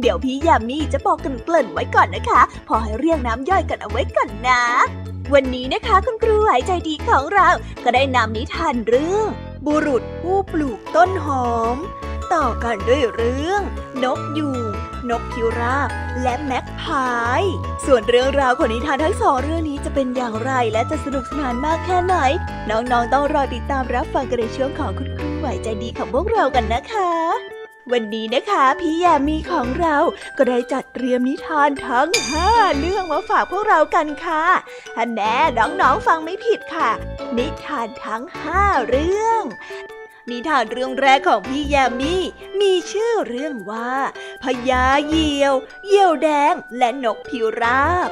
เดี๋ยวพี่ยามีจะบอกกันเกริ่นไว้ก่อนนะคะ พอให้เรียงน้ำย่อยกันเอาไว้ก่อนนะ วันนี้นะคะคุณครูหายใจดีของเรา ก็ได้นำนิทานเรื่อง บุรุษผู้ปลูกต้นหอม ต่อกันด้วยเรื่อง นกยูงนกพิราบและแม็กพาย ส่วนเรื่องราวของนิทานทั้งสองเรื่องนี้จะเป็นอย่างไรและจะสนุกสนานมากแค่ไหน น้องๆต้องรอติดตามรับฟังกันในช่วงของคุณครูไหวใจดีของพวกเรากันนะคะ วันนี้นะคะพี่ยามีของเราก็ได้จัดเตรียมนิทานทั้งห้าเรื่องมาฝากพวกเรากันค่ะท่านแน่น้องๆฟังไม่ผิดค่ะ นิทานทั้งห้าเรื่อง นิทานเรื่องแรกของพี่ยามีมีชื่อเรื่องว่าพญาเหยี่ยวเหยี่ยวแดงและนกพิราบ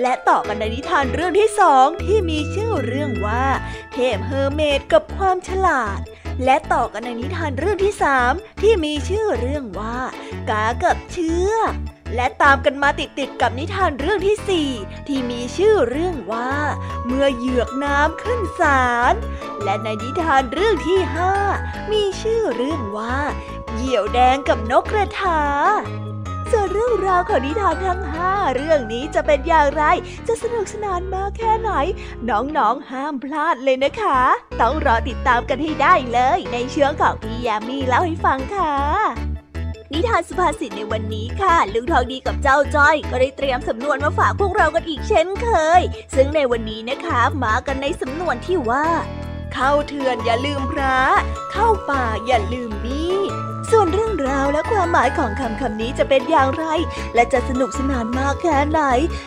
และต่อกันในนิทานเรื่องที่สองที่มีชื่อเรื่องว่า เทพเฮอร์เมดกับความฉลาด และต่อกันในนิทานเรื่องที่สามที่มีชื่อเรื่องว่า กากับเชือกและตามกันมาติดๆกับนิทานเรื่องที่สี่ที่มีชื่อเรื่องว่า เมื่อเหยือกน้ำขึ้นศาลและในนิทานเรื่องที่ห้ามีชื่อเรื่องว่า เหยี่ยวแดงกับนกกระทา ส่วนเรื่องราวของนิทานทั้งห้าเรื่องนี้จะเป็นอย่างไร จะสนุกสนานมากแค่ไหน น้องๆห้ามพลาดเลยนะคะ ต้องรอติดตามกันให้ได้เลย ในเชื้อของพี่ยามีเล่าให้ฟังค่ะนิทานสุภาษิตในวันนี้ค่ะ ลุงทองดีกับเจ้าจ้อย ก็ได้เตรียมสำนวนมาฝากพวกเรากันอีกเช่นเคย ซึ่งในวันนี้นะคะมากันในสำนวนที่ว่า เข้าเถื่อนอย่าลืมพระ เข้าป่าอย่าลืมมีดส่วนเรื่องราวและความหมายของคำคำนี้จะเป็นอย่างไร และจะสนุกสนานมากแค่ไหน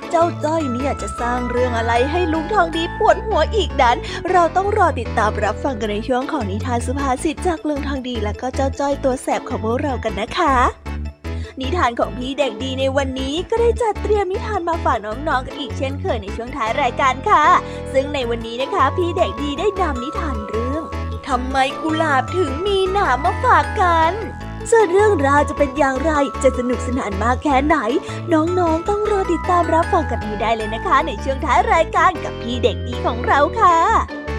เจ้าจ้อยเนี่ยจะสร้างเรื่องอะไรให้ลุงทองดีปวดหัวอีกนั้น เราต้องรอติดตามรับฟังกันในช่วงของนิทานสุภาษิตจากลุงทองดี และก็เจ้าจ้อยตัวแสบของพวกเรากันนะคะ นิทานของพี่เด็กดีในวันนี้ก็ได้จัดเตรียมนิทานมาฝากน้องๆกันอีกเช่นเคยในช่วงท้ายรายการค่ะ ซึ่งในวันนี้นะคะ พี่เด็กดีได้นำนิทานเรื่องทำไมกุหลาบถึงมีหนามมาฝากกันส่วนเรื่องราวจะเป็นอย่างไร จะสนุกสนานมากแค่ไหน น้องๆ ต้องรอติดตามรับฟังกันให้ได้เลยนะคะ ในช่วงท้ายรายการกับพี่เด็กดีของเราค่ะ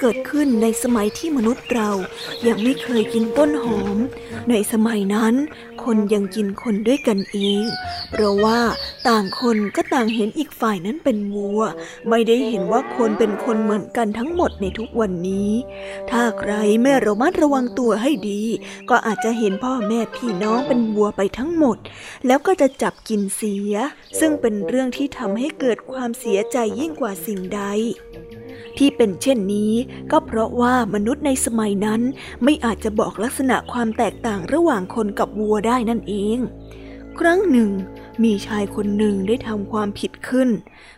เกิดขึ้นในสมัยที่มนุษย์เรายังไม่เคยกินต้นหอม ในสมัยนั้น คนยังกินคนด้วยกันเอง เพราะว่าต่างคนก็ต่างเห็นอีกฝ่ายนั้นเป็นวัว ไม่ได้เห็นว่าคนเป็นคนเหมือนกันทั้งหมดในทุกวันนี้ ถ้าใครไม่ระมัดระวังตัวให้ดี ก็อาจจะเห็นพ่อแม่พี่น้องเป็นวัวไปทั้งหมด แล้วก็จะจับกินเสีย ซึ่งเป็นเรื่องที่ทำให้เกิดความเสียใจยิ่งกว่าสิ่งใด ที่เป็นเช่นนี้ก็เพราะว่ามนุษย์ในสมัยนั้นไม่อาจจะบอกลักษณะความแตกต่างระหว่างคนกับวัวได้นั่นเอง ครั้งหนึ่ง มีชายคนหนึ่งได้ทำความผิดขึ้น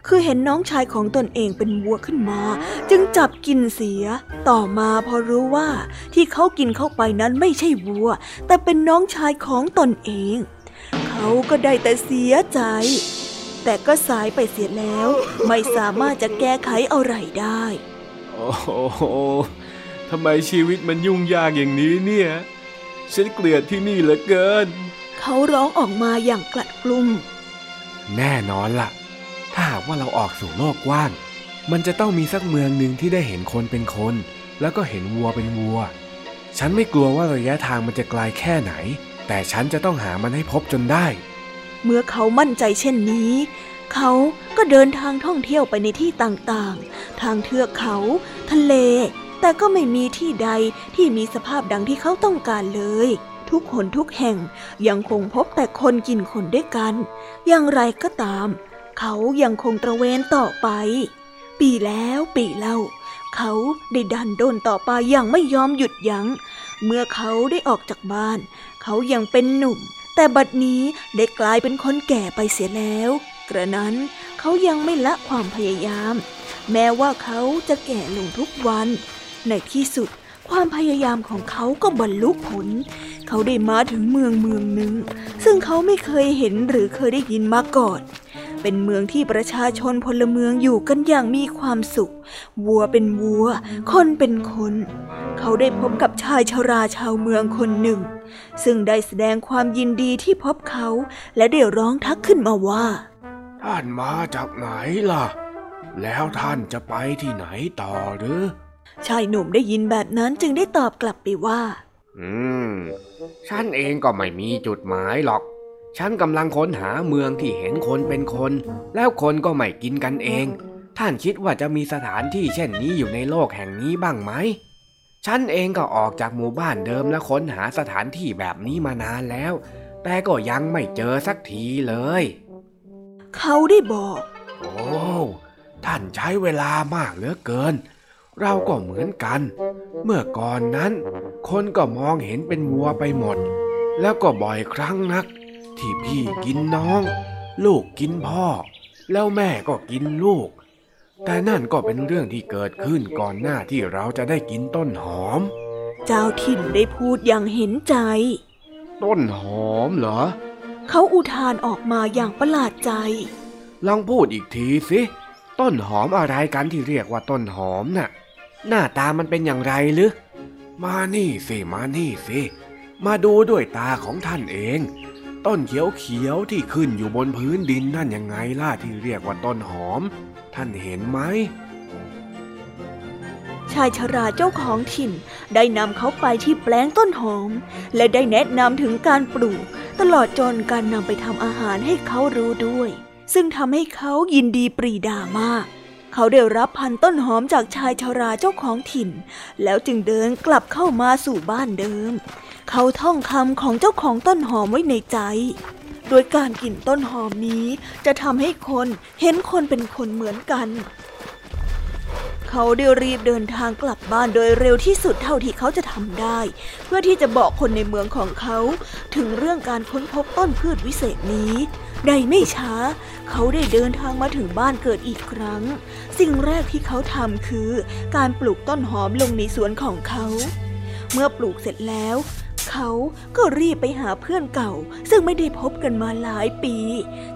คือเห็นน้องชายของตนเองเป็นวัวขึ้นมา จึงจับกินเสีย ต่อมาพอรู้ว่าที่เขากินเข้าไปนั้นไม่ใช่วัว แต่เป็นน้องชายของตนเอง เขาก็ได้แต่เสียใจ แต่ก็สายไปเสียแล้ว ไม่สามารถจะแก้ไขอะไรได้ โอ้โหทำไมชีวิตมันยุ่งยากอย่างนี้เนี่ย ฉันเกลียดที่นี่เหลือเกิน เขาร้องออกมาอย่างกลัดกลุ้ม แน่นอนละ่ะ ถ้าหากว่าเราออกสู่โลกกว้าง มันจะต้องมีสักเมืองหนึ่งที่ได้เห็นคนเป็นคน แล้วก็เห็นวัวเป็นวัว ฉันไม่กลัวว่าระยะทางมันจะไกลแค่ไหน แต่ฉันจะต้องหามันให้พบจนได้ เมื่อเขามั่นใจเช่นนี้ เขาก็เดินทางท่องเที่ยวไปในที่ต่างๆ ทางเทือกเขา ทะเล แต่ก็ไม่มีที่ใดที่มีสภาพดังที่เขาต้องการเลย ทุกคนทุกแห่งยังคงพบแต่คนกินคนด้วยกัน อย่างไรก็ตาม เขายังคงตระเวนต่อไป ปีแล้วปีเล่า เขาได้ดันโดนต่อไปอย่างไม่ยอมหยุดยัง้ง เมื่อเขาได้ออกจากบ้าน เขายังเป็นหนุ่ม แต่บัดนี้ได้กลายเป็นคนแก่ไปเสียแล้ว กระนั้นเขายังไม่ละความพยายาม แม้ว่าเขาจะแก่ลงทุกวัน ในที่สุด ความพยายามของเขาก็บรรลุผล เขาได้มาถึงเมืองเมืองหนึ่ง ซึ่งเขาไม่เคยเห็นหรือเคยได้ยินมาก่อน เป็นเมืองที่ประชาชนพลเมืองอยู่กันอย่างมีความสุข วัวเป็นวัว คนเป็นคน เขาได้พบกับชายชราชาวเมืองคนหนึ่ง ซึ่งได้แสดงความยินดีที่พบเขา และได้ร้องทักขึ้นมาว่า ท่านมาจากไหนล่ะ แล้วท่านจะไปที่ไหนต่อหรือ ชายหนุ่มได้ยินแบบนั้นจึงได้ตอบกลับไปว่า อืม ฉันเองก็ไม่มีจุดหมายหรอก ฉันกำลังค้นหาเมืองที่เห็นคนเป็นคน แล้วคนก็ไม่กินกันเอง ท่านคิดว่าจะมีสถานที่เช่นนี้อยู่ในโลกแห่งนี้บ้างไหม ฉันเองก็ออกจากหมู่บ้านเดิมและค้นหาสถานที่แบบนี้มานานแล้ว แต่ก็ยังไม่เจอสักทีเลย เขาได้บอก โอ้ ท่านใช้เวลามากเหลือเกิน เราก็เหมือนกัน เมื่อก่อนนั้น คนก็มองเห็นเป็นวัวไปหมด แล้วก็บ่อยครั้งนัก ที่พี่กินน้อง ลูกกินพ่อ แล้วแม่ก็กินลูก แต่นั่นก็เป็นเรื่องที่เกิดขึ้นก่อนหน้าที่เราจะได้กินต้นหอม เจ้าถิ่นได้พูดอย่างเห็นใจ ต้นหอมเหรอ เขาอุทานออกมาอย่างประหลาดใจ ลองพูดอีกทีสิ ต้นหอมอะไรกันที่เรียกว่าต้นหอมน่ะ หน้าตามันเป็นอย่างไรหรือ มานี่สิ มานี่สิ มาดูด้วยตาของท่านเอง ต้นเขียวเขียวที่ขึ้นอยู่บนพื้นดินนั่นยังไงล่ะที่เรียกว่าต้นหอม ท่านเห็นไหมชายชราเจ้าของถิ่น ได้นำเขาไปที่แปลงต้นหอม และได้แนะนำถึงการปลูก ตลอดจนการนำไปทำอาหารให้เขารู้ด้วย ซึ่งทำให้เขายินดีปรีดามาก เขาได้รับพันต้นหอมจากชายชาราเจ้าของถิ่น แล้วจึงเดินกลับเข้ามาสู่บ้านเดิม เขาท่องคำของเจ้าของต้นหอมไว้ในใจ โดยการกินต้นหอมนี้จะทำให้คนเห็นคนเป็นคนเหมือนกัน เขาได้รีบเดินทางกลับบ้านโดยเร็วที่สุดเท่าที่เขาจะทำได้ เพื่อที่จะบอกคนในเมืองของเขา ถึงเรื่องการค้นพบต้นพืชวิเศษนี้ในไม่ช้า เขาได้เดินทางมาถึงบ้านเกิดอีกครั้ง สิ่งแรกที่เขาทำคือ การปลูกต้นหอมลงในสวนของเขา เมื่อปลูกเสร็จแล้ว เขาก็รีบไปหาเพื่อนเก่า ซึ่งไม่ได้พบกันมาหลายปี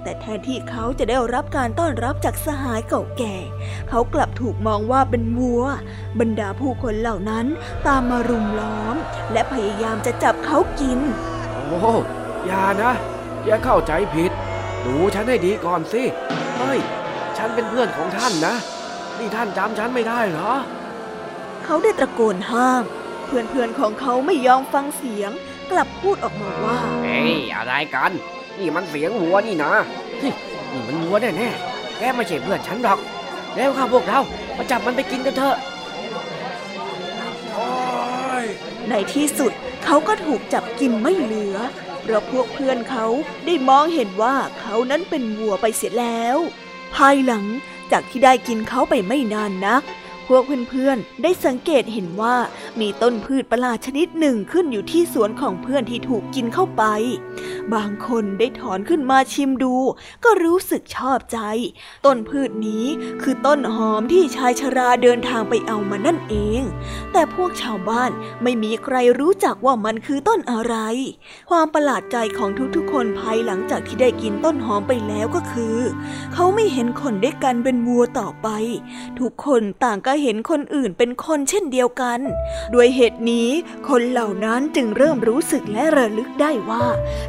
แต่แทนที่เขาจะได้รับการต้อนรับจากสหายเก่าแก่ เขากลับถูกมองว่าเป็นวัว บรรดาผู้คนเหล่านั้นตามมารุมล้อม และพยายามจะจับเขากิน โอ้อย่านะ อย่าเข้าใจผิด ดูฉันให้ดีก่อนสิเฮ้ยฉันเป็นเพื่อนของท่านนะ นี่ท่านจำฉันไม่ได้เหรอ เขาได้ตะโกนห้ามเพื่อนๆของเขาไม่ยอมฟังเสียง กลับพูดออกมาว่า เฮ้ยอะไรกัน นี่มันเสียงวัวนี่นะนี่มันวัวแน่ๆแกไม่ใช่เพื่อนฉันหรอก แล้วข้าพวกเรามาจับมันไปกินกันเถอะในที่สุดเขาก็ถูกจับกินไม่เหลือ เพราะพวกเพื่อนเขาได้มองเห็นว่าเขานั้นเป็นวัวไปเสียแล้ว ภายหลังจากที่ได้กินเขาไปไม่นานนัก พวกเพื่อนๆได้สังเกตเห็นว่ามีต้นพืชประหลาดชนิดหนึ่งขึ้นอยู่ที่สวนของเพื่อนที่ถูกกินเข้าไป บางคนได้ถอนขึ้นมาชิมดู ก็รู้สึกชอบใจ ต้นพืชนี้คือต้นหอมที่ชายชราเดินทางไปเอามานั่นเอง แต่พวกชาวบ้านไม่มีใครรู้จักว่ามันคือต้นอะไร ความประหลาดใจของทุกๆ คนภายหลังจากที่ได้กินต้นหอมไปแล้วก็คือ เขาไม่เห็นคนด้วยกันเป็นวัวต่อไป ทุกคนต่างก็เห็นคนอื่นเป็นคนเช่นเดียวกัน ด้วยเหตุนี้คนเหล่านั้นจึงเริ่มรู้สึกและระลึกได้ว่า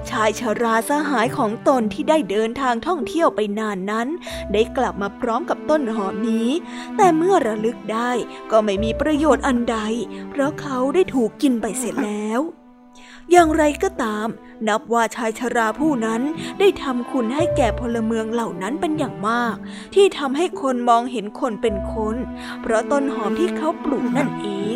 ชายชราสหายของตนที่ได้เดินทางท่องเที่ยวไปนานนั้น ได้กลับมาพร้อมกับต้นหอมนี้ แต่เมื่อระลึกได้ก็ไม่มีประโยชน์อันใด เพราะเขาได้ถูกกินไปเสร็จแล้ว อย่างไรก็ตาม นับว่าชายชราผู้นั้นได้ทำคุณให้แก่พลเมืองเหล่านั้นเป็นอย่างมาก ที่ทำให้คนมองเห็นคนเป็นคน เพราะต้นหอมที่เขาปลูกนั่นเอง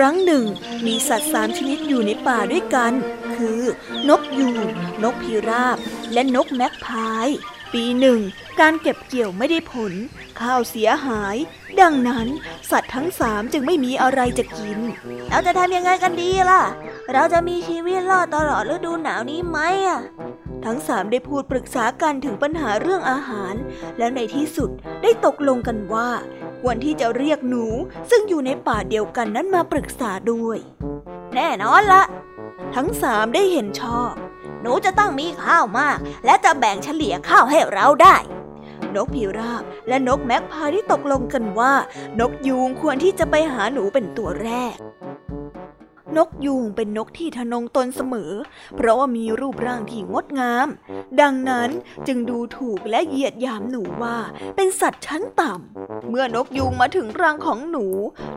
รั้งหนึ่ง มีสัตว์สามชนิดอยู่ในป่าด้วยกัน คือ นกยูงนกพิราบ และนกแม็กพาย ปีหนึ่ง การเก็บเกี่ยวไม่ได้ผล ข้าวเสียหาย ดังนั้น สัตว์ทั้งสามจึงไม่มีอะไรจะกิน เราจะทำยังไงกันดีล่ะ เราจะมีชีวิตรอดตลอดฤดูหนาวนี้ไหมอะทั้งสามได้พูดปรึกษากันถึงปัญหาเรื่องอาหาร แล้วในที่สุดได้ตกลงกันว่า ควรที่จะเรียกหนู ซึ่งอยู่ในป่าเดียวกันนั้นมาปรึกษาด้วย แน่นอนละ ทั้งสามได้เห็นชอบ หนูจะต้องมีข้าวมาก และจะแบ่งเฉลี่ยข้าวให้เราได้นกพิราบและนกแม็กพายที่ตกลงกันว่า นกยูงควรที่จะไปหาหนูเป็นตัวแรก นกยูงเป็นนกที่ทะนงตนเสมอ เพราะว่ามีรูปร่างที่งดงาม ดังนั้นจึงดูถูกและเหยียดหยามหนูว่า เป็นสัตว์ชั้นต่ำ เมื่อนกยูงมาถึงรังของหนู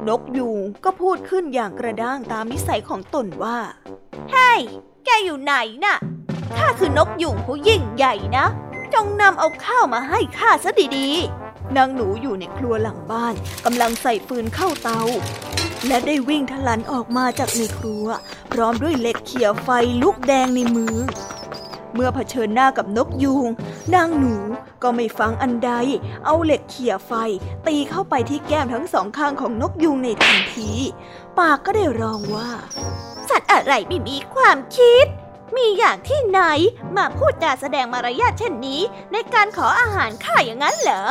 นกยูงก็พูดขึ้นอย่างกระด้างตามนิสัยของตนว่า เฮ้ยแกอยู่ไหนน่ะ ข้าคือนกยูงผู้ยิ่งใหญ่นะ จงนำเอาข้าวมาให้ข้าซะดีๆ นางหนูอยู่ในครัวหลังบ้านกำลังใส่ฟืนเข้าเตา และได้วิ่งทะลันออกมาจากในครัว พร้อมด้วยเหล็กเขี่ยไฟลุกแดงในมือ เมื่อเผชิญหน้ากับนกยูงนางหนูก็ไม่ฟังอันใด เอาเหล็กเขี่ยไฟ ตีเข้าไปที่แก้มทั้งสองข้างของนกยูงในทันที ปากก็ได้ร้องว่า สัตว์อะไรไม่มีความคิด มีอย่างที่ไหนมาพูดจาแสดงมารยาทเช่นนี้ ในการขออาหารข้าอย่างนั้นเหรอ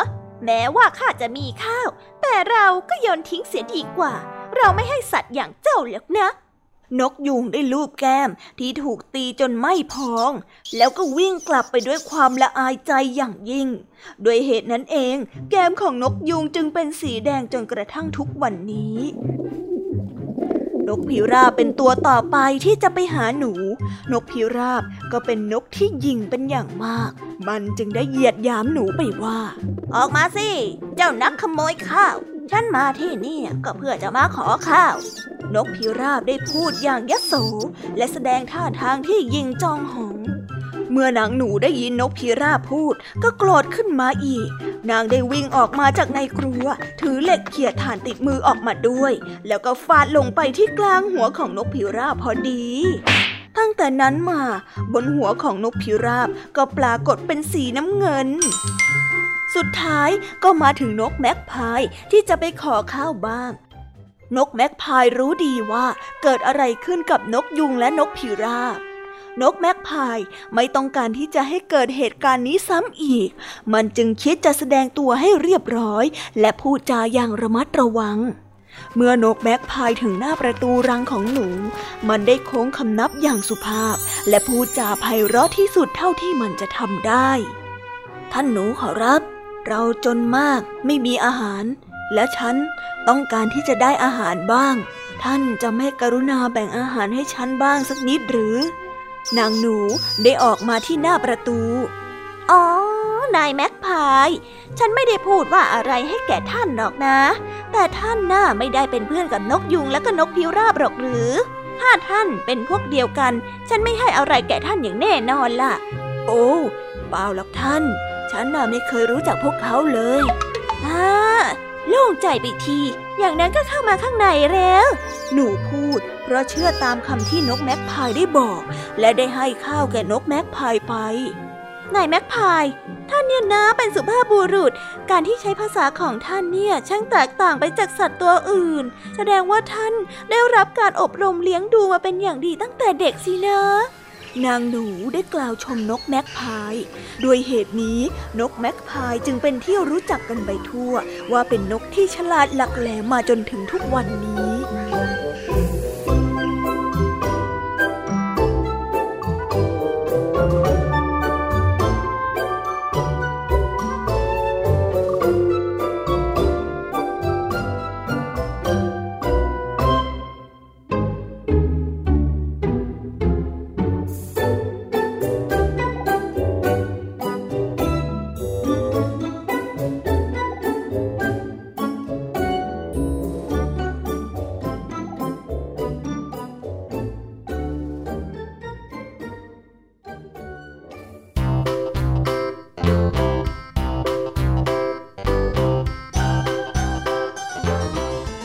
แม้ว่าข้าจะมีข้าว แต่เราก็โยนทิ้งเสียดีกว่า เราไม่ให้สัตว์อย่างเจ้าหรอกนะ นกยูงได้ลูบแก้มที่ถูกตีจนไม่พอง แล้วก็วิ่งกลับไปด้วยความละอายใจอย่างยิ่งโดยเหตุนั้นเอง แก้มของนกยูงจึงเป็นสีแดงจนกระทั่งทุกวันนี้นกพิราบเป็นตัวต่อไปที่จะไปหาหนู นกพิราบก็เป็นนกที่ยิงเป็นอย่างมาก มันจึงได้เหยียดยามหนูไปว่า ออกมาสิ เจ้านักขโมยข้าว ฉันมาที่นี่ก็เพื่อจะมาขอข้าว นกพิราบได้พูดอย่างยโสและแสดงท่าทางที่ยิงจองหง เมื่อนางหนูได้ยินนกพิราบพูดก็โกรธขึ้นมาอีก นางได้วิ่งออกมาจากในครัว ถือเหล็กเขี่ยถ่านติดมือออกมาด้วย แล้วก็ฟาดลงไปที่กลางหัวของนกพิราบพอดีตั้งแต่นั้นมา บนหัวของนกพิราบก็ปรากฏเป็นสีน้ำเงิน สุดท้ายก็มาถึงนกแม็กพายที่จะไปขอข้าวบ้าง นกแม็กพายรู้ดีว่าเกิดอะไรขึ้นกับนกยุงและนกพิราบนกแม็กพายไม่ต้องการที่จะให้เกิดเหตุการณ์นี้ซ้ำอีก มันจึงคิดจะแสดงตัวให้เรียบร้อย และพูดจาอย่างระมัดระวัง เมื่อนกแม็กพายถึงหน้าประตูรังของหนู มันได้โค้งคำนับอย่างสุภาพ และพูดจาไพเราะที่สุดเท่าที่มันจะทำได้ ท่านหนูขอรับ เราจนมากไม่มีอาหาร และฉันต้องการที่จะได้อาหารบ้าง ท่านจะไม่กรุณาแบ่งอาหารให้ฉันบ้างสักนิดหรือ นางหนูได้ออกมาที่หน้าประตู อ๋อ นายแม็กพาย ฉันไม่ได้พูดว่าอะไรให้แก่ท่านหรอกนะ แต่ท่านน่าไม่ได้เป็นเพื่อนกับนกยุงและก็นกพิราบหรอกหรือ ถ้าท่านเป็นพวกเดียวกัน ฉันไม่ให้อะไรแก่ท่านอย่างแน่นอนล่ะ โอ้เปล่าหรอกท่าน ฉันน่ะไม่เคยรู้จักพวกเขาเลยอ่าโล่งใจไปที อย่างนั้นก็เข้ามาข้างในแล้ว หนูพูด เพราะเชื่อตามคำที่นกแม็กพายได้บอก และได้ให้ข้าวแก่นกแม็กพายไป นายแม็กพาย ท่านเนี่ยนะเป็นสุภาพบุรุษ การที่ใช้ภาษาของท่านเนี่ยช่างแตกต่างไปจากสัตว์ตัวอื่น แสดงว่าท่านได้รับการอบรมเลี้ยงดูมาเป็นอย่างดีตั้งแต่เด็กสินะ นางหนูได้กล่าวชมนกแม็กพายด้วยเหตุนี้นกแม็กพายจึงเป็นที่รู้จักกันไปทั่ว ว่าเป็นนกที่ฉลาดหลักแหลมมาจนถึงทุกวันนี้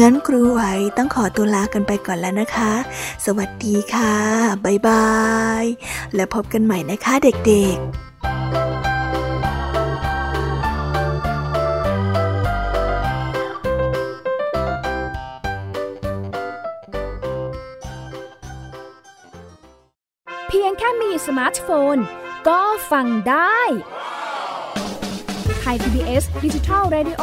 งั้นครูไหวต้องขอตัวลากันไปก่อนแล้วนะคะ สวัสดีค่ะบ๊ายบาย แล้วพบกันใหม่นะคะเด็กๆเพียงแค่มีสมาร์ทโฟน ก็ฟังได้ไทย PBS Digital Radio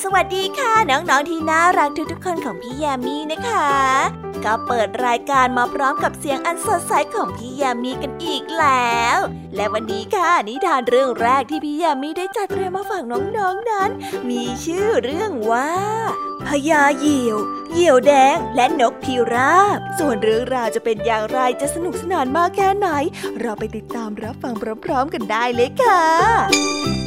สวัสดีค่ะ น้องๆที่น่ารักทุกๆคนของพี่ยามีนะคะ ก็เปิดรายการมาพร้อมกับเสียงอันสดใสของพี่ยามีกันอีกแล้ว และวันนี้ค่ะนิทานเรื่องแรกที่พี่ยามีได้จัดเตรียมมาฝากน้องๆนนั้น มีชื่อเรื่องว่าพญาเหยี่ยว เหยี่ยวแดงและนกพิราบ ส่วนเรื่องราวจะเป็นอย่างไรจะสนุกสนานมากแค่ไหน เราไปติดตามรับฟังพร้อมๆกันได้เลยค่ะ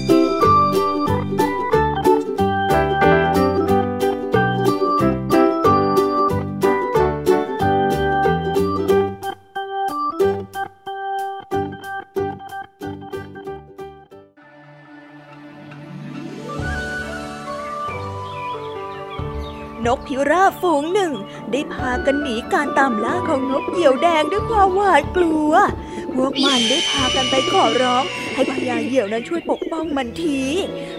กพิราบฝูงหนึ่ง ได้พากันหนีการตามล่าของนกเหยี่ยวแดงด้วยความหวาดกลัว พวกมันได้พากันไปขอร้อง ให้พญาเหยี่ยวนั้นช่วยปกป้องมันที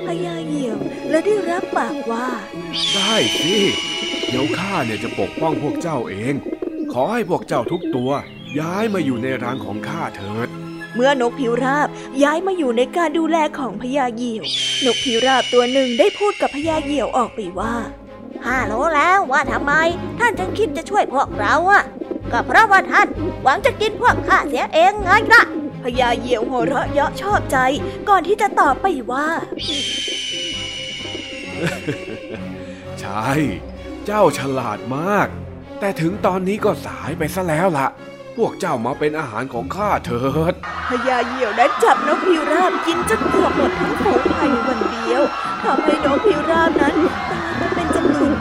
พญาเหยี่ยวและได้รับปากว่า ได้สิเดี๋ยวข้าเนี่ยจะปกป้องพวกเจ้าเอง ขอให้พวกเจ้าทุกตัว ย้ายมาอยู่ในรังของข้าเถิดเมื่อนกพิราบย้ายมาอยู่ในการดูแลของพญาเหยี่ยว นกพิราบตัวหนึ่งได้พูดกับพญาเหยี่ยวออกไปว่า ข้ารู้แล้วว่าทำไมท่านจึงคิดจะช่วยพวกเราอะ ก็เพราะว่าท่านหวังจะกินพวกข้าเสียเองไงล่ะพญาเหยี่ยวหัวเราะเยาะชอบใจ ก่อนที่จะตอบไปว่า ใช่ เจ้าฉลาดมาก แต่ถึงตอนนี้ก็สายไปซะแล้วล่ะ พวกเจ้ามาเป็นอาหารของข้าเถิดพญาเหยี่ยวนั้นจับนกพิราบกินจนเกือบหมดทั้งฝูงภายในวันเดียวทำให้นกพิราบนั้นตาย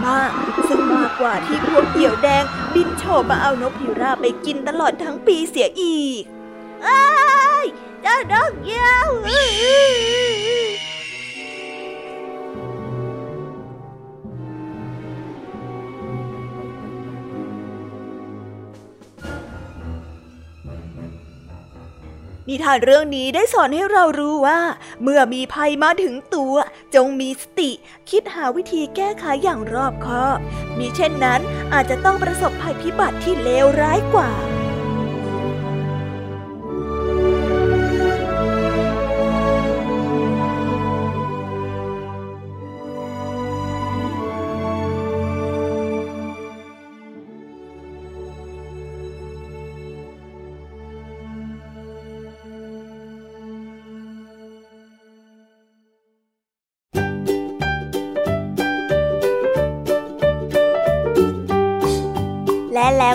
มาก ซึ่งมากกว่าที่พวกเหยี่ยวแดง บินโฉบมาเอานกพิราบไปกินตลอดทั้งปีเสียอีก เอ้ยเจ้านกเหยี่ยว นิทานเรื่องนี้ได้สอนให้เรารู้ว่า เมื่อมีภัยมาถึงตัว จงมีสติ คิดหาวิธีแก้ไขอย่างรอบคอบ มีเช่นนั้นอาจจะต้องประสบภัยพิบัติที่เลวร้ายกว่า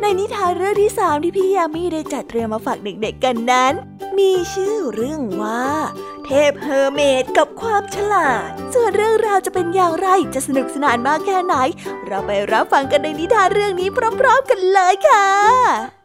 ในนิทานเรื่องที่สามที่พี่ยามีได้จัดเตรียมมาฝากเด็กๆกันนั้น มีชื่อเรื่องว่า เทพเฮอร์เมดกับความฉลาด ส่วนเรื่องราวจะเป็นอย่างไรจะสนุกสนานมากแค่ไหน เราไปรับฟังกันในนิทานเรื่องนี้พร้อมๆกันเลยค่ะ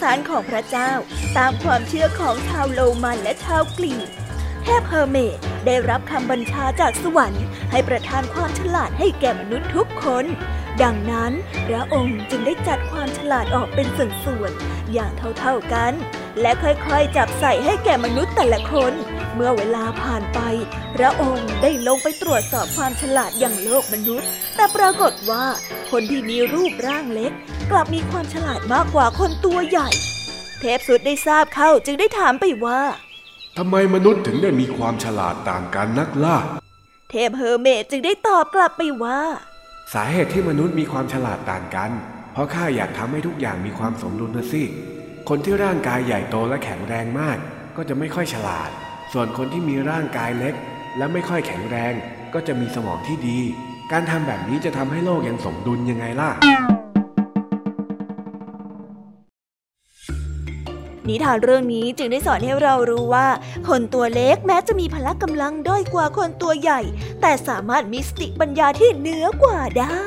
สารของพระเจ้า ตามความเชื่อของชาวโรมันและชาวกรีกเทพเฮอร์เมดได้รับคำบัญชาจากสวรรค์ ให้ประทานความฉลาดให้แก่มนุษย์ทุกคน ดังนั้นพระองค์จึงได้จัดความฉลาดออกเป็นส่วนๆอย่างเท่าๆกัน และค่อยๆ จับใส่ให้แก่มนุษย์แต่ละคน เมื่อเวลาผ่านไป พระองค์ได้ลงไปตรวจสอบความฉลาดอย่างโลกมนุษย์ แต่ปรากฏว่าคนที่มีรูปร่างเล็ก กลับมีความฉลาดมากกว่าคนตัวใหญ่ เทพสุดได้ทราบเข้าจึงได้ถามไปว่าทำไมมนุษย์ถึงได้มีความฉลาดต่างกันนักล่ะ เทพเฮอร์เมดจึงได้ตอบกลับไปว่า สาเหตุที่มนุษย์มีความฉลาดต่างกัน เพราะข้าอยากทำให้ทุกอย่างมีความสมดุลนะสิ คนที่ร่างกายใหญ่โตและแข็งแรงมาก ก็จะไม่ค่อยฉลาด ส่วนคนที่มีร่างกายเล็ก และไม่ค่อยแข็งแรง ก็จะมีสมองที่ดี การทำแบบนี้จะทำให้โลกยังสมดุลยังไงล่ะ นิทานเรื่องนี้จึงได้สอนให้เรารู้ว่า คนตัวเล็กแม้จะมีพละกำลังด้อยกว่าคนตัวใหญ่ แต่สามารถมีสติปัญญาที่เหนือกว่าได้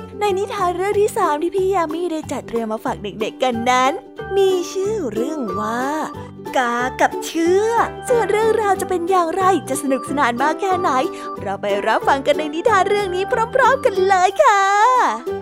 ในนิทานเรื่องที่สามที่พี่ยามีได้จัดเตรียมมาฝากเด็กๆกันนั้น มีชื่อเรื่องว่า กากับเชือกส่วนเรื่องราวจะเป็นอย่างไรจะสนุกสนานมากแค่ไหน เราไปรับฟังกันในนิทานเรื่องนี้พร้อม ๆ กันเลยค่ะ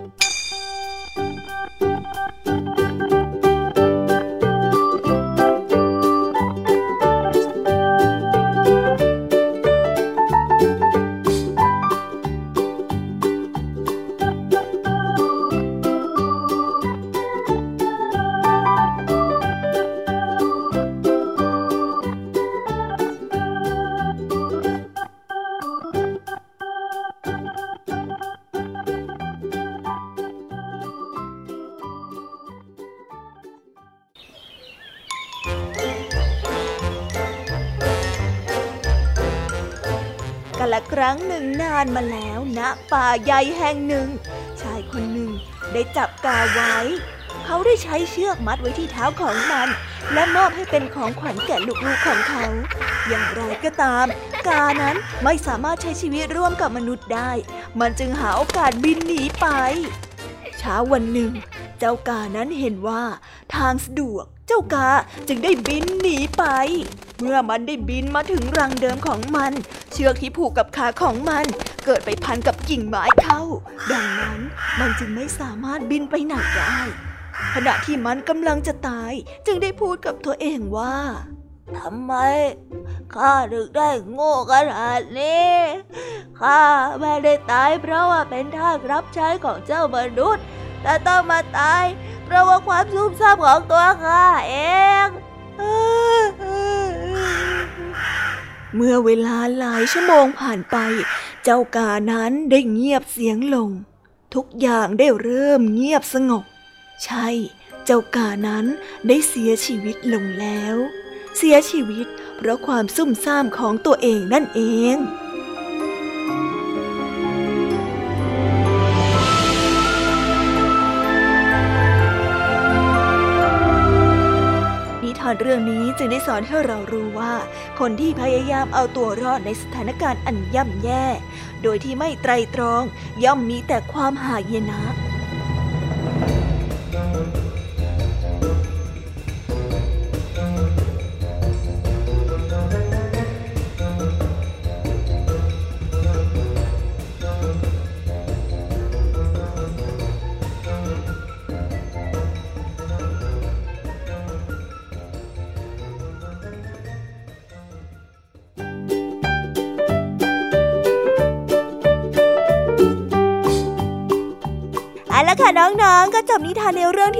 ละครั้งหนึ่งนานมาแล้วณนะป่าใหญ่แห่งหนึ่ง ชายคนหนึ่งได้จับกาไว้ เขาได้ใช้เชือกมัดไว้ที่เท้าของมัน และมอบให้เป็นของขวัญแก่ลูกๆของเขา อย่างไรก็ตาม กานั้นไม่สามารถใช้ชีวิตร่วมกับมนุษย์ได้ มันจึงหาโอกาสบินหนีไป เช้าวันหนึ่ง เจ้ากานั้นเห็นว่าทางสะดวก เจ้ากาจึงได้บินหนีไป เมื่อมันได้บินมาถึงรังเดิมของมัน เชือกที่ผูกกับขาของมัน เกิดไปพันกับกิ่งไม้เข้า ดังนั้นมันจึงไม่สามารถบินไปไหนได้ขณะที่มันกำลังจะตาย จึงได้พูดกับตัวเองว่าทำไมข้าถึงได้โง่ขนาดนี้ข้าไม่ได้ตายเพราะว่าเป็นทาสรับใช้ของเจ้ามนุษย์ แต่ต้องมาตาย เพราะว่าความซุ่มซ่ามของตัวข้าเองเมื่อเวลาหลายชั่วโมงผ่านไป เจ้ากานั้นได้เงียบเสียงลง ทุกอย่างได้เริ่มเงียบสงบ ใช่ เจ้ากานั้นได้เสียชีวิตลงแล้ว เสียชีวิตเพราะความซุ่มซ่ามของตัวเองนั่นเอง เรื่องนี้จึงได้สอนให้เรารู้ว่า คนที่พยายามเอาตัวรอดในสถานการณ์อันย่ำแย่ โดยที่ไม่ไตรตรองย่อมมีแต่ความหายนะค่ะ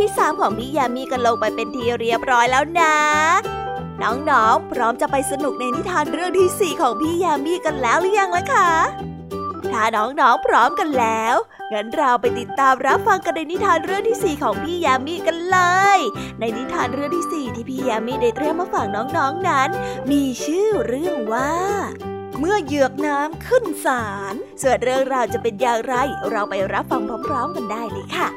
ที่สามของพี่ยามีกันลงไปเป็นทีเรียบร้อยแล้วนะ น้องๆ พร้อมจะไปสนุกในนิทานเรื่องที่สี่ของพี่ยามีกันแล้วหรือยังล่ะคะ ถ้าน้องๆ พร้อมกันแล้ว งั้นเราไปติดตามรับฟังกันในนิทานเรื่องที่สี่ของพี่ยามีกันเลย ในนิทานเรื่องที่สี่ที่พี่ยามีได้เตรียมมาฝากน้องๆนนั้น มีชื่อเรื่องว่าเมื่อเหยือกน้ำขึ้นศาลส่วนเรื่องราวจะเป็นอย่างไร เราไปรับฟังพร้อมๆกันได้เลยค่ะ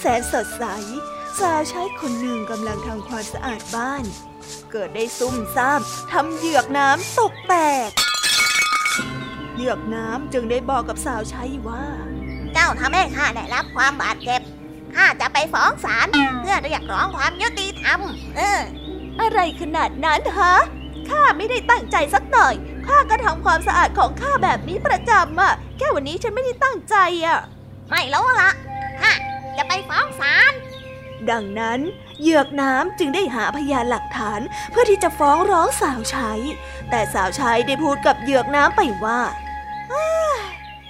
แสนสดใส สาวใช้คนหนึ่งกำลังทำความสะอาดบ้าน เกิดได้ซุ่มซ่ามทำเหยือกน้ำตกแตก เหยือกน้ำจึงได้บอกกับสาวใช้ว่า เจ้าทำให้ข้าได้รับความบาดเจ็บข้าจะไปฟ้องศาลเพื่อเรียกร้องความยุติธรรม เออ อะไรขนาดนั้นฮะข้าไม่ได้ตั้งใจสักหน่อย ข้าก็ทำความสะอาดของข้าแบบนี้ประจำอะแค่วันนี้ฉันไม่ได้ตั้งใจอะไม่รู้ละข้า จะไปฟ้องศาลดังนั้นเหยือกน้ำจึงได้หาพยานหลักฐานเพื่อที่จะฟ้องร้องสาวใช้ แต่สาวใช้ได้พูดกับเหยือกน้ำไปว่าอ้า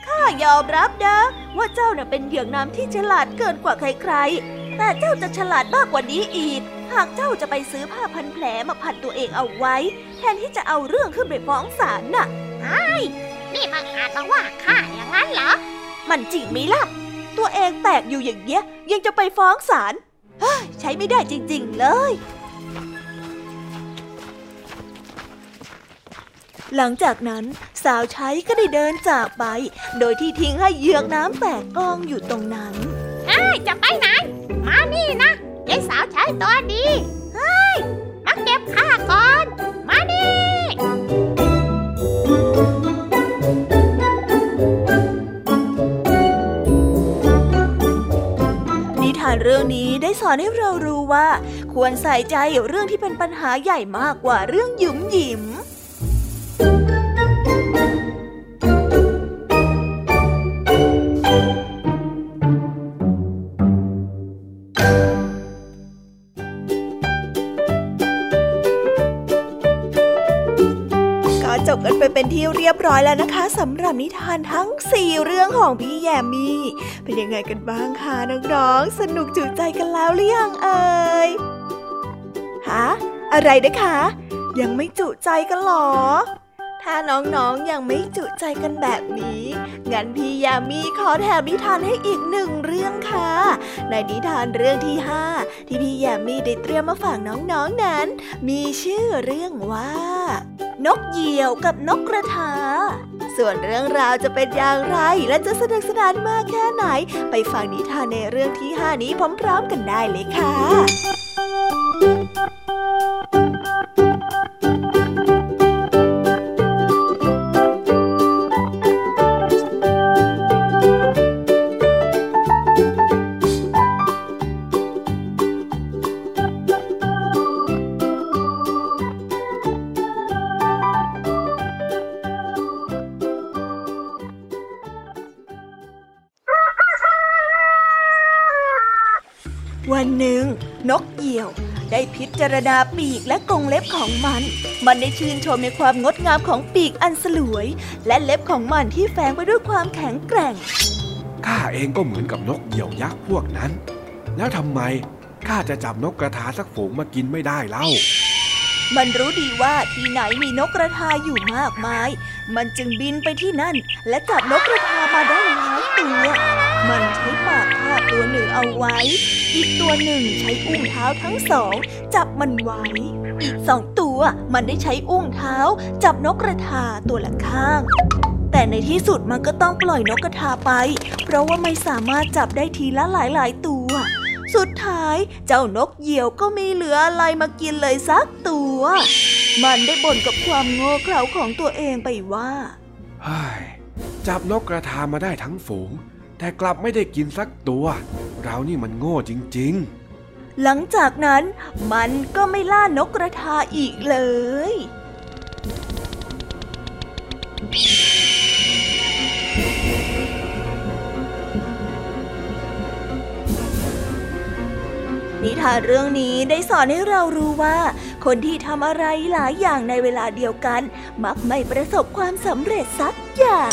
ข้ายอมรับนะ ว่าเจ้าน่ะเป็นเหยือกน้ำที่ฉลาดเกินกว่าใครๆ แต่เจ้าจะฉลาดมากกว่านี้อีก หากเจ้าจะไปซื้อผ้าพันแผลมาพันตัวเองเอาไว้ แทนที่จะเอาเรื่องขึ้นไปฟ้องศาลน่ะนี่มาอาจมาว่าข้าอย่างนั้นเหรอ มันจริงไหมล่ะ ตัวเองแตกอยู่อย่างเงี้ย ยังจะไปฟ้องศาลใช้ไม่ได้จริง ๆ เลย หลังจากนั้นสาวใช้ก็ได้เดินจากไป โดยที่ทิ้งให้เหยือกน้ำแตกกองอยู่ตรงนั้นเฮ้ยจะไปไหน มานี่นะยายสาวใช้ตัวดี เฮ้ย มาเก็บข้าก่อน มานี่านเรื่องนี้ได้สอนให้เรารู้ว่า ควรใส่ใจเรื่องที่เป็นปัญหาใหญ่มากกว่าเรื่องหยุมหยิม ก็จบกันไปเป็นที่เรียบร้อยแล้วนะคะสำหรับนิทานทั้ง 4 เรื่องของพี่แยมมี่เป็นยังไงกันบ้างคะน้องๆสนุกจุใจกันแล้วหรือยังเอ่ยฮะอะไรนะคะ ยังไม่จุใจกันหรอ ถ้าน้องๆยังไม่จุใจกันแบบนี้ งั้นพี่ยามีขอแถมนิทานให้อีกหนึ่งเรื่องค่ะ ในนิทานเรื่องที่5ที่พี่ยามีได้เตรียมมาฝากน้องๆนนั้น มีชื่อเรื่องว่า นกเหยี่ยวกับนกกระทา ส่วนเรื่องราวจะเป็นอย่างไรและจะสนุกสนานมากแค่ไหน ไปฟังนิทานในเรื่องที่5นี้พร้อมๆกันได้เลยค่ะ ได้พิจารณาปีกและกรงเล็บของมัน มันได้ชื่นชมในความงดงามของปีกอันสลวย และเล็บของมันที่แฝงไปด้วยความแข็งแกร่ง ข้าเองก็เหมือนกับนกเหยี่ยวยักษ์พวกนั้น แล้วทำไมข้าจะจับนกกระทาสักฝูงมากินไม่ได้เล่า มันรู้ดีว่าที่ไหนมีนกกระทาอยู่มากมาย มันจึงบินไปที่นั่น และจับนกกระทามาได้หลายตัว มันใช้ปากคาบตัวหนึ่งเอาไว้ อีกตัวหนึ่งใช้อุ้งเท้าทั้งสอง จับมันไว้ อีกสองตัวมันได้ใช้อุ้งเท้า จับนกกระทาตัวละข้าง แต่ในที่สุดมันก็ต้องปล่อยนกกระทาไป เพราะว่าไม่สามารถจับได้ทีละหลายๆตัว สุดท้ายเจ้านกเหยี่ยวก็ไม่เหลืออะไรมากินเลยสักตัว มันได้บ่นกับความโง่เขลาของตัวเองไปว่าเฮ้ยจับนกกระทามาได้ทั้งฝูง แต่กลับไม่ได้กินสักตัว เรานี่มันโง่จริงหลังจากนั้นมันก็ไม่ล่านกกระทาอีกเลย นิทานเรื่องนี้ได้สอนให้เรารู้ว่า คนที่ทำอะไรหลายอย่างในเวลาเดียวกัน มักไม่ประสบความสำเร็จสักอย่าง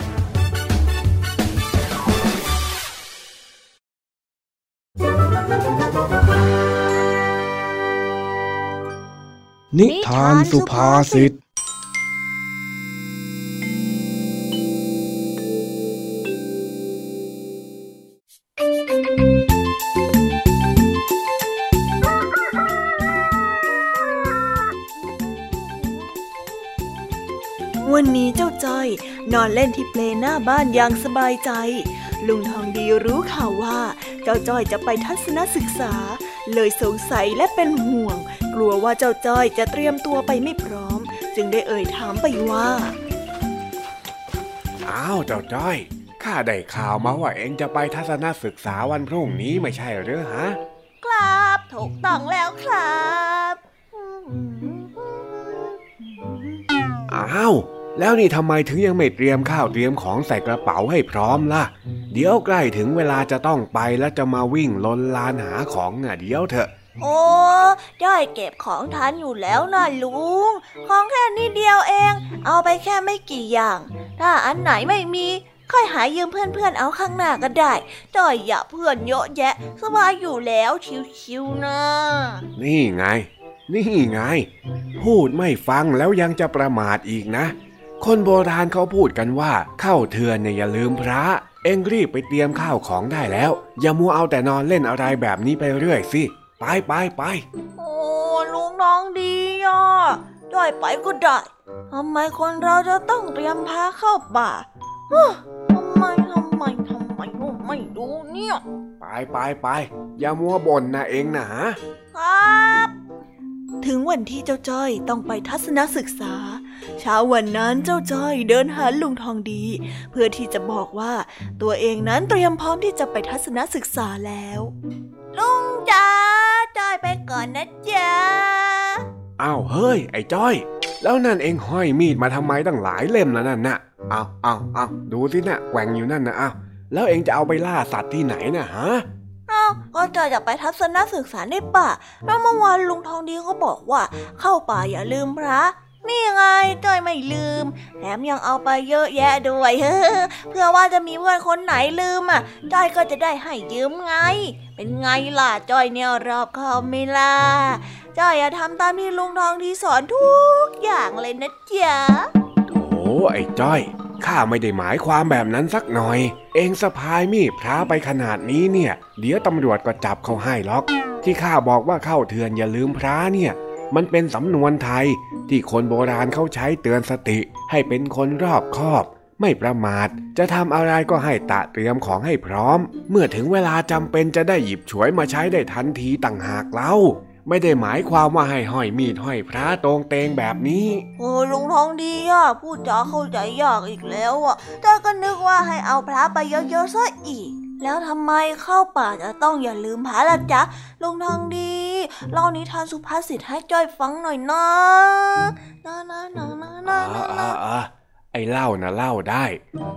นิทานสุภาษิต วันนี้เจ้าจ้อย นอนเล่นที่เปลหน้าบ้านอย่างสบายใจ ลุงทองดีรู้ข่าวว่า เจ้าจ้อยจะไปทัศนศึกษา เลยสงสัยและเป็นห่วง กลัวว่าเจ้าจ้อยจะเตรียมตัวไปไม่พร้อม จึงได้เอ่ยถามไปว่า อ้าวเจ้าจ้อย ข้าได้ข่าวมาว่าเองจะไปทัศนศึกษาวันพรุ่งนี้ไม่ใช่หรือฮะ ครับถูกต้องแล้วครับอ้าวแล้วนี่ทำไมถึงยังไม่เตรียมข้าวเตรียมของใส่กระเป๋าให้พร้อมล่ะ เดี๋ยวใกล้ถึงเวลาจะต้องไปแล้วจะมาวิ่งลนลานหาของอะเดี๋ยวเถอะ โอ้ได้เก็บของทันอยู่แล้วนะลุง ของแค่นี้เดียวเอง เอาไปแค่ไม่กี่อย่าง ถ้าอันไหนไม่มี ค่อยหายืมเพื่อนๆ เอาข้างหน้าก็ได้จ่อยอย่าเพื่อนเยอะแยะ สบายอยู่แล้วชิวๆนะ นี่ไง นี่ไง พูดไม่ฟังแล้วยังจะประมาทอีกนะ คนโบราณเขาพูดกันว่า เข้าเทือนเนี่ยอย่าลืมพระ เอ็งรีบไปเตรียมข้าวของได้แล้ว อย่ามัวเอาแต่นอนเล่นอะไรแบบนี้ไปเรื่อยสิ ไปไปไปโอ้ลุงน้องดีอะได้ไปก็ได้ทำไมคนเราจะต้องเตรียมพาเข้าป่าทำไมทำไมทำไมไม่ดูเนี่ย ไปไปไปอย่ามัวบ่นนะเองนะฮะครับถึงวันที่เจ้าจ้อยต้องไปทัศนศึกษา เช้าวันนั้นเจ้าจ้อยเดินหาลุงทองดี เพื่อที่จะบอกว่าตัวเองนั้นเตรียมพร้อมที่จะไปทัศนศึกษาแล้ว ลุงจ๋าจ้อยไปก่อนนะจ๊ะอ้าวเฮ้ย ไอ้จ้อย แล้วนั่นเองห้อยมีดมาทำไมตั้งหลายเล่มแล้วนั่นน่ะอ้าวอ้าวอ้าวดูสินะแกว่งอยู่นั่นนะอ้าวแล้วเองจะเอาไปล่าสัตว์ที่ไหนน่ะฮะอ้าวก็จอยจะไปทัศนศึกษาในป่าแล้วเมื่อวานลุงทองดีเขาบอกว่า เข้าป่าอย่าลืมพระ นี่ไงจ้อยไม่ลืม แถมยังเอาไปเยอะแยะด้วยเเพื่อว่าจะมีเพื่อนคนไหนลืมอะจ้อยก็จะได้ให้ยืมไง เป็นไงล่ะจ้อยเนี่ยรอบคอบไม่ล่ะจ้อยจะทำตามที่ลุงทองที่สอนทุกอย่างเลยนะจ๊ะโอ้ไอ้จ้อยข้าไม่ได้หมายความแบบนั้นสักหน่อย เองสะพายมีดพระไปขนาดนี้เนี่ย เดี๋ยวตำรวจก็จับเขาให้ล็อก ที่ข้าบอกว่าเข้าเถื่อนอย่าลืมพระเนี่ย มันเป็นสำนวนไทยที่คนโบราณเขาใช้เตือนสติให้เป็นคนรอบคอบ ไม่ประมาท จะทำอะไรก็ให้ตะเตรียมของให้พร้อม เมื่อถึงเวลาจำเป็นจะได้หยิบฉวยมาใช้ได้ทันทีต่างหากเล่าไม่ได้หมายความว่าให้ห้อยมีดห้อยพระตรงเตงแบบนี้โอ้ลุงทองดีอะพูดจาเข้าใจยากอีกแล้วอะแต่ก็นึกว่าให้เอาพระไปเยอะๆซะอีก แล้วทำไมเข้าป่าจะต้องอย่าลืมพระล่ะจ๊ะลุงทองดี เล่านิทานสุภาษิตให้จ้อยฟังหน่อยนะนะนะนะนะนะอ่านะอ่าอ่าไอ้เล่านะเล่าได้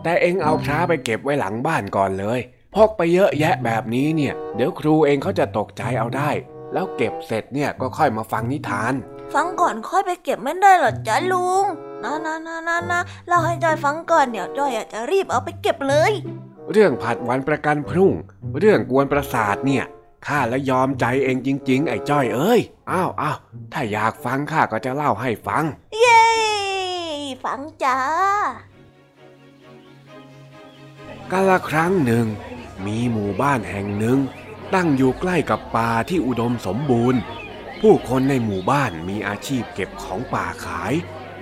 แต่เอ็งเอาพระไปเก็บไว้หลังบ้านก่อนเลยพกไปเยอะแยะแบบนี้เนี่ย เดี๋ยวครูเองเขาจะตกใจเอาได้ แล้วเก็บเสร็จเนี่ยก็ค่อยมาฟังนิทาน ฟังก่อนค่อยไปเก็บไม่ได้เหรอจ๊ะลุงนะนะนะนะนะเล่าให้จ้อยฟังก่อนเดี๋ยวจ้อยอาจจะรีบเอาไปเก็บเลย เรื่องผัดวันประกันพรุ่ง เรื่องกวนประสาทเนี่ย ข้าละยอมใจเองจริง ๆ ไอ้จ้อยเอ้ย อ้าวอ้าวถ้าอยากฟังข้าก็จะเล่าให้ฟัง เย้ ฟังจ้ากาละครั้งหนึ่ง มีหมู่บ้านแห่งหนึ่ง ตั้งอยู่ใกล้กับป่าที่อุดมสมบูรณ์ ผู้คนในหมู่บ้านมีอาชีพเก็บของป่าขาย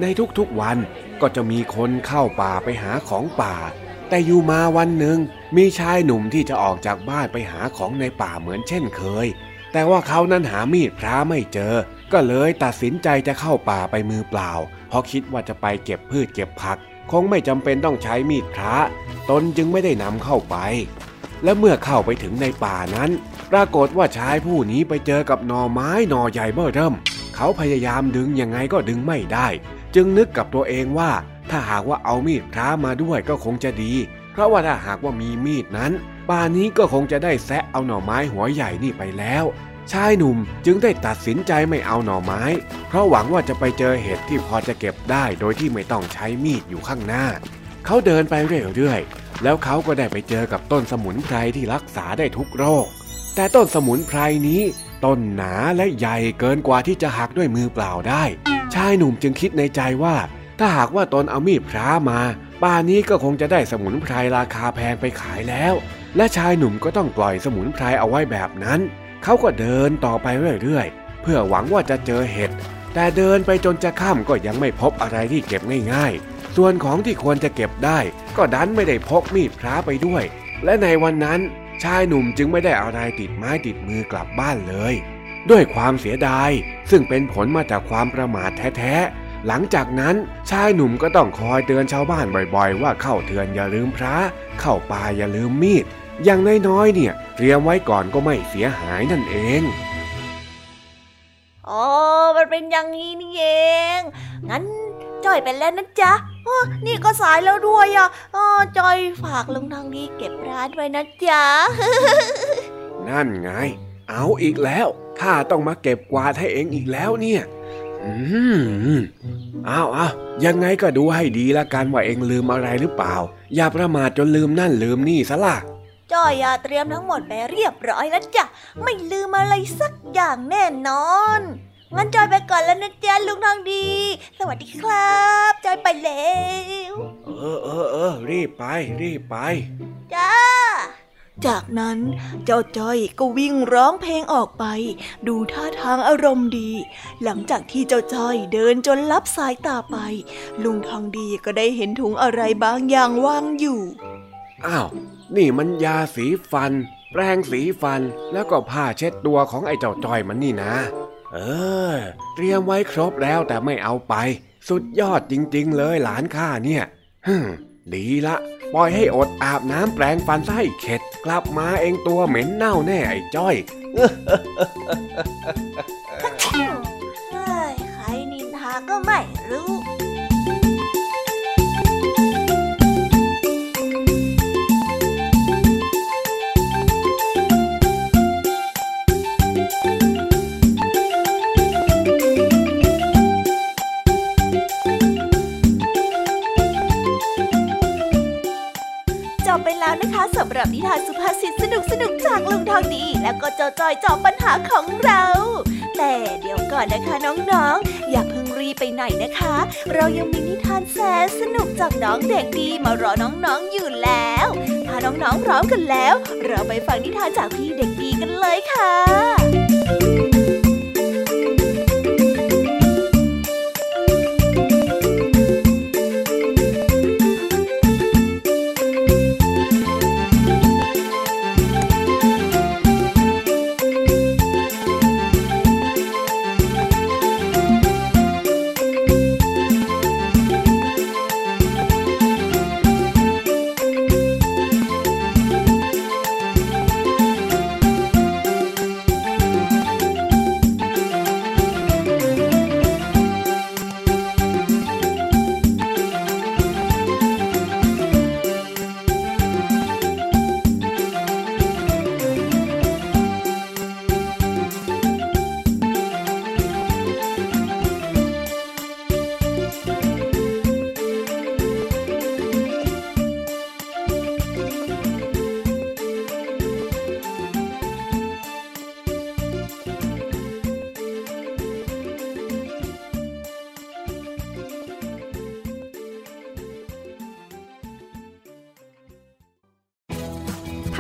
ในทุกๆวันก็จะมีคนเข้าป่าไปหาของป่า แต่อยู่มาวันหนึ่งมีชายหนุ่มที่จะออกจากบ้านไปหาของในป่าเหมือนเช่นเคย แต่ว่าเขานั้นหามีดพระไม่เจอ ก็เลยตัดสินใจจะเข้าป่าไปมือเปล่า เพราะคิดว่าจะไปเก็บพืชเก็บผัก คงไม่จำเป็นต้องใช้มีดพระ ตนจึงไม่ได้นำเข้าไป และเมื่อเข้าไปถึงในป่านั้น ปรากฏว่าชายผู้นี้ไปเจอกับหน่อไม้หน่อใหญ่เบ้อเริ่ม เขาพยายามดึงยังไงก็ดึงไม่ได้ จึงนึกกับตัวเองว่า ถ้าหากว่าเอามีดพระมาด้วยก็คงจะดี เพราะว่าถ้าหากว่ามีมีดนั้นป่านนี้ก็คงจะได้แซะเอาหน่อไม้หัวใหญ่นี่ไปแล้ว ชายหนุ่มจึงได้ตัดสินใจไม่เอาหน่อไม้ เพราะหวังว่าจะไปเจอเห็ดที่พอจะเก็บได้โดยที่ไม่ต้องใช้มีดอยู่ข้างหน้า เขาเดินไปเรื่อยๆ แล้วเขาก็ได้ไปเจอกับต้นสมุนไพรที่รักษาได้ทุกโรค แต่ต้นสมุนไพรนี้ต้นหนาและใหญ่เกินกว่าที่จะหักด้วยมือเปล่าได้ ชายหนุ่มจึงคิดในใจว่า ถ้าหากว่าตนเอามีดพระมาป่านนี้ก็คงจะได้สมุนไพรราคาแพงไปขายแล้ว และชายหนุ่มก็ต้องปล่อยสมุนไพรเอาไว้แบบนั้น เขาก็เดินต่อไปเรื่อยๆ เพื่อหวังว่าจะเจอเห็ด แต่เดินไปจนจะค่ำก็ยังไม่พบอะไรที่เก็บง่ายๆ ส่วนของที่ควรจะเก็บได้ ก็ดันไม่ได้พกมีดพระไปด้วย และในวันนั้นชายหนุ่มจึงไม่ได้อะไรติดไม้ติดมือกลับบ้านเลย ด้วยความเสียดายซึ่งเป็นผลมาจากความประมาทแท้ๆ หลังจากนั้นชายหนุ่มก็ต้องคอยเตือนชาวบ้านบ่อยๆ ว่าเข้าเถือนอย่าลืมพระ เข้าป่าอย่าลืมมีด อย่างน้อยๆเนี่ยเตรียมไว้ก่อนก็ไม่เสียหายนั่นเองอ๋อมันเป็นอย่างนี้นี่เอง งั้นจ้อยไปแล้วนะจ๊ะอ้อนี่ก็สายแล้วด้วยอะอ๋อจ้อยฝากลุงทางดีเก็บร้านไว้นะจ๊ะ นั่นไง เอาอีกแล้ว ข้าต้องมาเก็บกวาดให้เองอีกแล้วเนี่ย อืมอ้าวอ้าวยังไงก็ดูให้ดีละกันว่าเองลืมอะไรหรือเปล่า อย่าประมาทจนลืมนั่นลืมนี่ซะล่ะจ้อยอะเตรียมทั้งหมดไปเรียบร้อยแล้วจ้ะไม่ลืมอะไรสักอย่างแน่นอนงั้นจอยไปก่อนแล้วนะจ๊ะลุงทองดี สวัสดีครับจอยไปแล้ว เออเออเออรีบไป รีบไป จ้า จากนั้นเจ้าจ้อยก็วิ่งร้องเพลงออกไป ดูท่าทางอารมณ์ดี หลังจากที่เจ้าจ้อยเดินจนลับสายตาไป ลุงทองดีก็ได้เห็นถุงอะไรบางอย่างวางอยู่ อ้าว นี่มันยาสีฟัน แปรงสีฟันแล้วก็ผ้าเช็ดตัวของไอ้เจ้าจ้อยมันนี่นะ เออ เตรียมไว้ครบแล้วแต่ไม่เอาไป สุดยอดจริง ๆ เลยหลานข้าเนี่ยฮึ ดีละปล่อยให้อดอาบน้ำแปรงฟันซะให้เข็ด กลับมาเองตัวเหม็นเน่าแน่ไอ้จ้อยเฮ้ยใครนินทาก็ไม่รู้ จ้าจอยจอบปัญหาของเรา แต่เดี๋ยวก่อนนะคะน้องๆ อย่าเพิ่งรีบไปไหนนะคะ เรายังมีนิทานแสนสนุกจากน้องเด็กดีมารอน้องๆอยู่แล้วถ้าน้องๆพร้อมกันแล้ว เราไปฟังนิทานจากพี่เด็กดีกันเลยค่ะ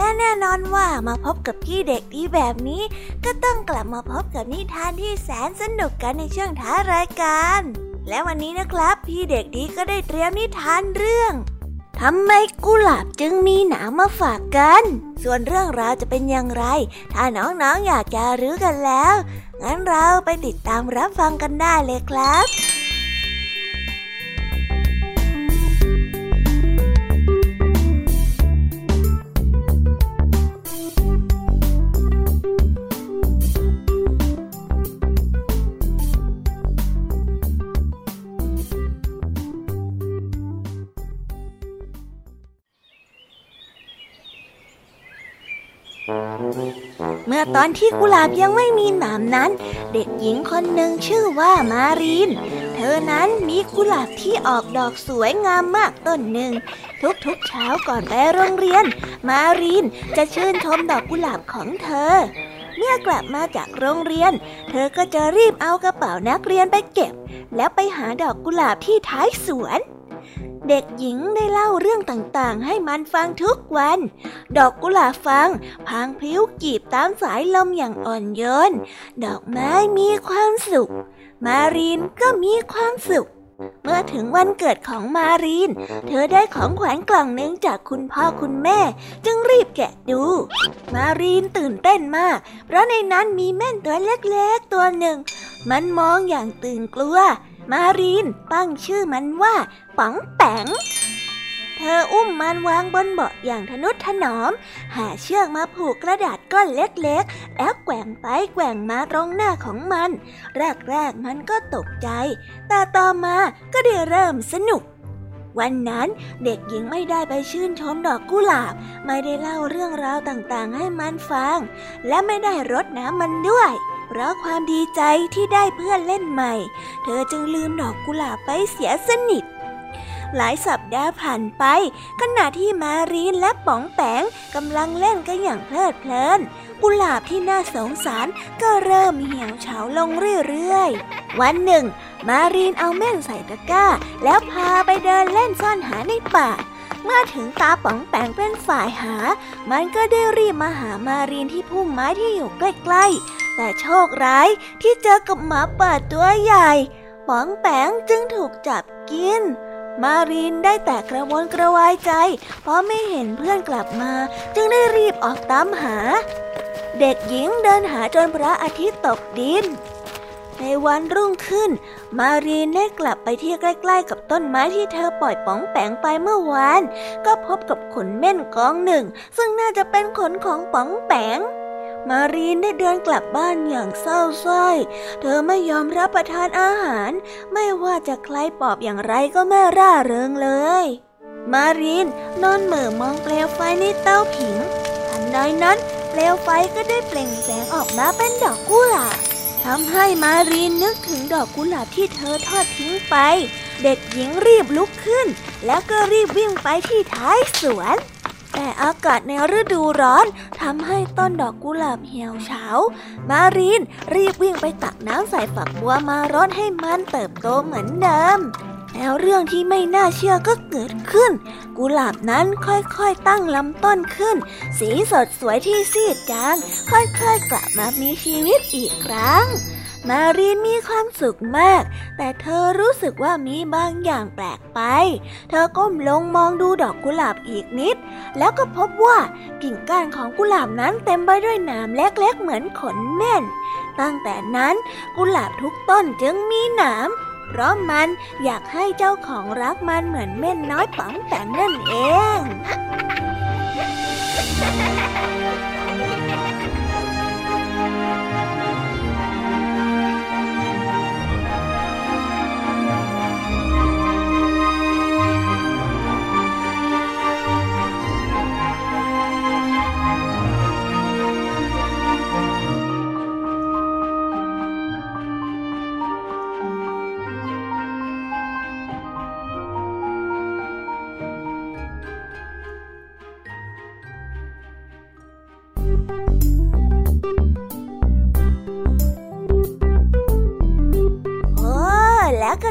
และแน่นอนว่ามาพบกับพี่เด็กดีแบบนี้ ก็ต้องกลับมาพบกับนิทานที่แสนสนุกกันในช่วงท้ารายการ และวันนี้นะครับ พี่เด็กดีก็ได้เตรียมนิทานเรื่องทำไมกุหลาบจึงมีหนามมาฝากกัน ส่วนเรื่องราวจะเป็นอย่างไร ถ้าน้องๆออยากจะรู้กันแล้ว งั้นเราไปติดตามรับฟังกันได้เลยครับ อตอนที่กุหลาบยังไม่มีหนามนั้น เด็กหญิงคนหนึ่งชื่อว่ามารีน เธอนั้นมีกุหลาบที่ออกดอกสวยงามมากต้นหนึ่ง ทุกๆเช้าก่อนไปโรงเรียน มารีนจะชื่นชมดอกกุหลาบของเธอ เมื่อกลับมาจากโรงเรียน เธอก็จะรีบเอากระเป๋านักเรียนไปเก็บ แล้วไปหาดอกกุหลาบที่ท้ายสวน เด็กหญิงได้เล่าเรื่องต่างๆ ให้มันฟังทุกวัน ดอกกุหลาบฟังพังพิ้วกีบตามสายลมอย่างอ่อนโยน ดอกไม้มีความสุข มารีนก็มีความสุขเมื่อถึงวันเกิดของมารีน เธอได้ของขวัญกล่องหนึ่งจากคุณพ่อคุณแม่ จึงรีบแกะดู มารีนตื่นเต้นมาก เพราะในนั้นมีแม่นตัวเล็กๆตัวหนึ่ง มันมองอย่างตื่นกลัว มารีนตั้งชื่อมันว่าป๋องแป๋ง เธออุ้มมันวางบนเบาะอย่างทนุถนอม หาเชือกมาผูกกระดาษก้อนเล็กๆ แล้วแกว่งไปแกว่งมาตรงหน้าของมัน แรกๆมันก็ตกใจ แต่ต่อมาก็ได้เริ่มสนุกวันนั้นเด็กหญิงไม่ได้ไปชื่นชมดอกกุหลาบ ไม่ได้เล่าเรื่องราวต่างๆให้มันฟัง และไม่ได้รดน้ำมันด้วย เพราะความดีใจที่ได้เพื่อนเล่นใหม่ เธอจึงลืมดอกกุหลาบไปเสียสนิท หลายสัปดาห์ผ่านไป ขณะที่มารีนและป๋องแปงกำลังเล่นกันอย่างเพลิดเพลิน กุหลาบที่น่าสงสารก็เริ่มเหี่ยวเฉาลงเรื่อยๆ วันหนึ่ง มารีนเอามันใส่ตะกร้า แล้วพาไปเดินเล่นซ่อนหาในป่าเมื่อถึงตาป๋องแปงเป็นฝ่ายหา มันก็ได้รีบมาหามารีนที่พุ่มไม้ที่อยู่ใกล้ ๆแต่โชคร้ายที่เจอกับหมาป่าตัวใหญ่ป๋องแปงจึงถูกจับกิน มารีนได้แต่กระวนกระวายใจ เพราะไม่เห็นเพื่อนกลับมา จึงได้รีบออกตามหา เด็กหญิงเดินหาจนพระอาทิตย์ตกดิน ในวันรุ่งขึ้น มารีนได้กลับไปที่ใกล้ ๆ กับต้นไม้ที่เธอปล่อยป๋องแปงไปเมื่อวาน ก็พบกับขนเม่นกองหนึ่ง ซึ่งน่าจะเป็นขนของป๋องแปง มารีนได้เดินกลับบ้านอย่างเศร้าสร้อย เธอไม่ยอมรับประทานอาหาร ไม่ว่าจะใครปลอบอย่างไรก็ไม่ร่าเริงเลย มารีนนอนเหม่อมองเปลวไฟในเตาผิงทันใดนั้นเปลวไฟก็ได้เปล่งแสงออกมาเป็นดอกกุหลาบทำให้มารีนนึกถึงดอกกุหลาบที่เธอทอดทิ้งไป เด็กหญิงรีบลุกขึ้น แล้วก็รีบวิ่งไปที่ท้ายสวน แต่อากาศในฤดูร้อนทำให้ต้นดอกกุหลาบเหี่ยวเฉา มารีนรีบวิ่งไปตักน้ำใส่ฝักบัวมารดให้มันเติบโตเหมือนเดิม แล้วเรื่องที่ไม่น่าเชื่อก็เกิดขึ้น กุหลาบนั้นค่อยๆตั้งลำต้นขึ้น สีสดสวยที่ซีดจางค่อยๆกลับมามีชีวิตอีกครั้ง มารีนมีความสุขมาก แต่เธอรู้สึกว่ามีบางอย่างแปลกไป เธอก้มลงมองดูดอกกุหลาบอีกนิด แล้วก็พบว่ากิ่งก้านของกุหลาบนั้นเต็มไปด้วยหนามเล็กๆเหมือนขนแม่น ตั้งแต่นั้นกุหลาบทุกต้นจึงมีหนามเพราะมันอยากให้เจ้าของรักมันเหมือนเม่นน้อยป๋องแต่นั่นเอง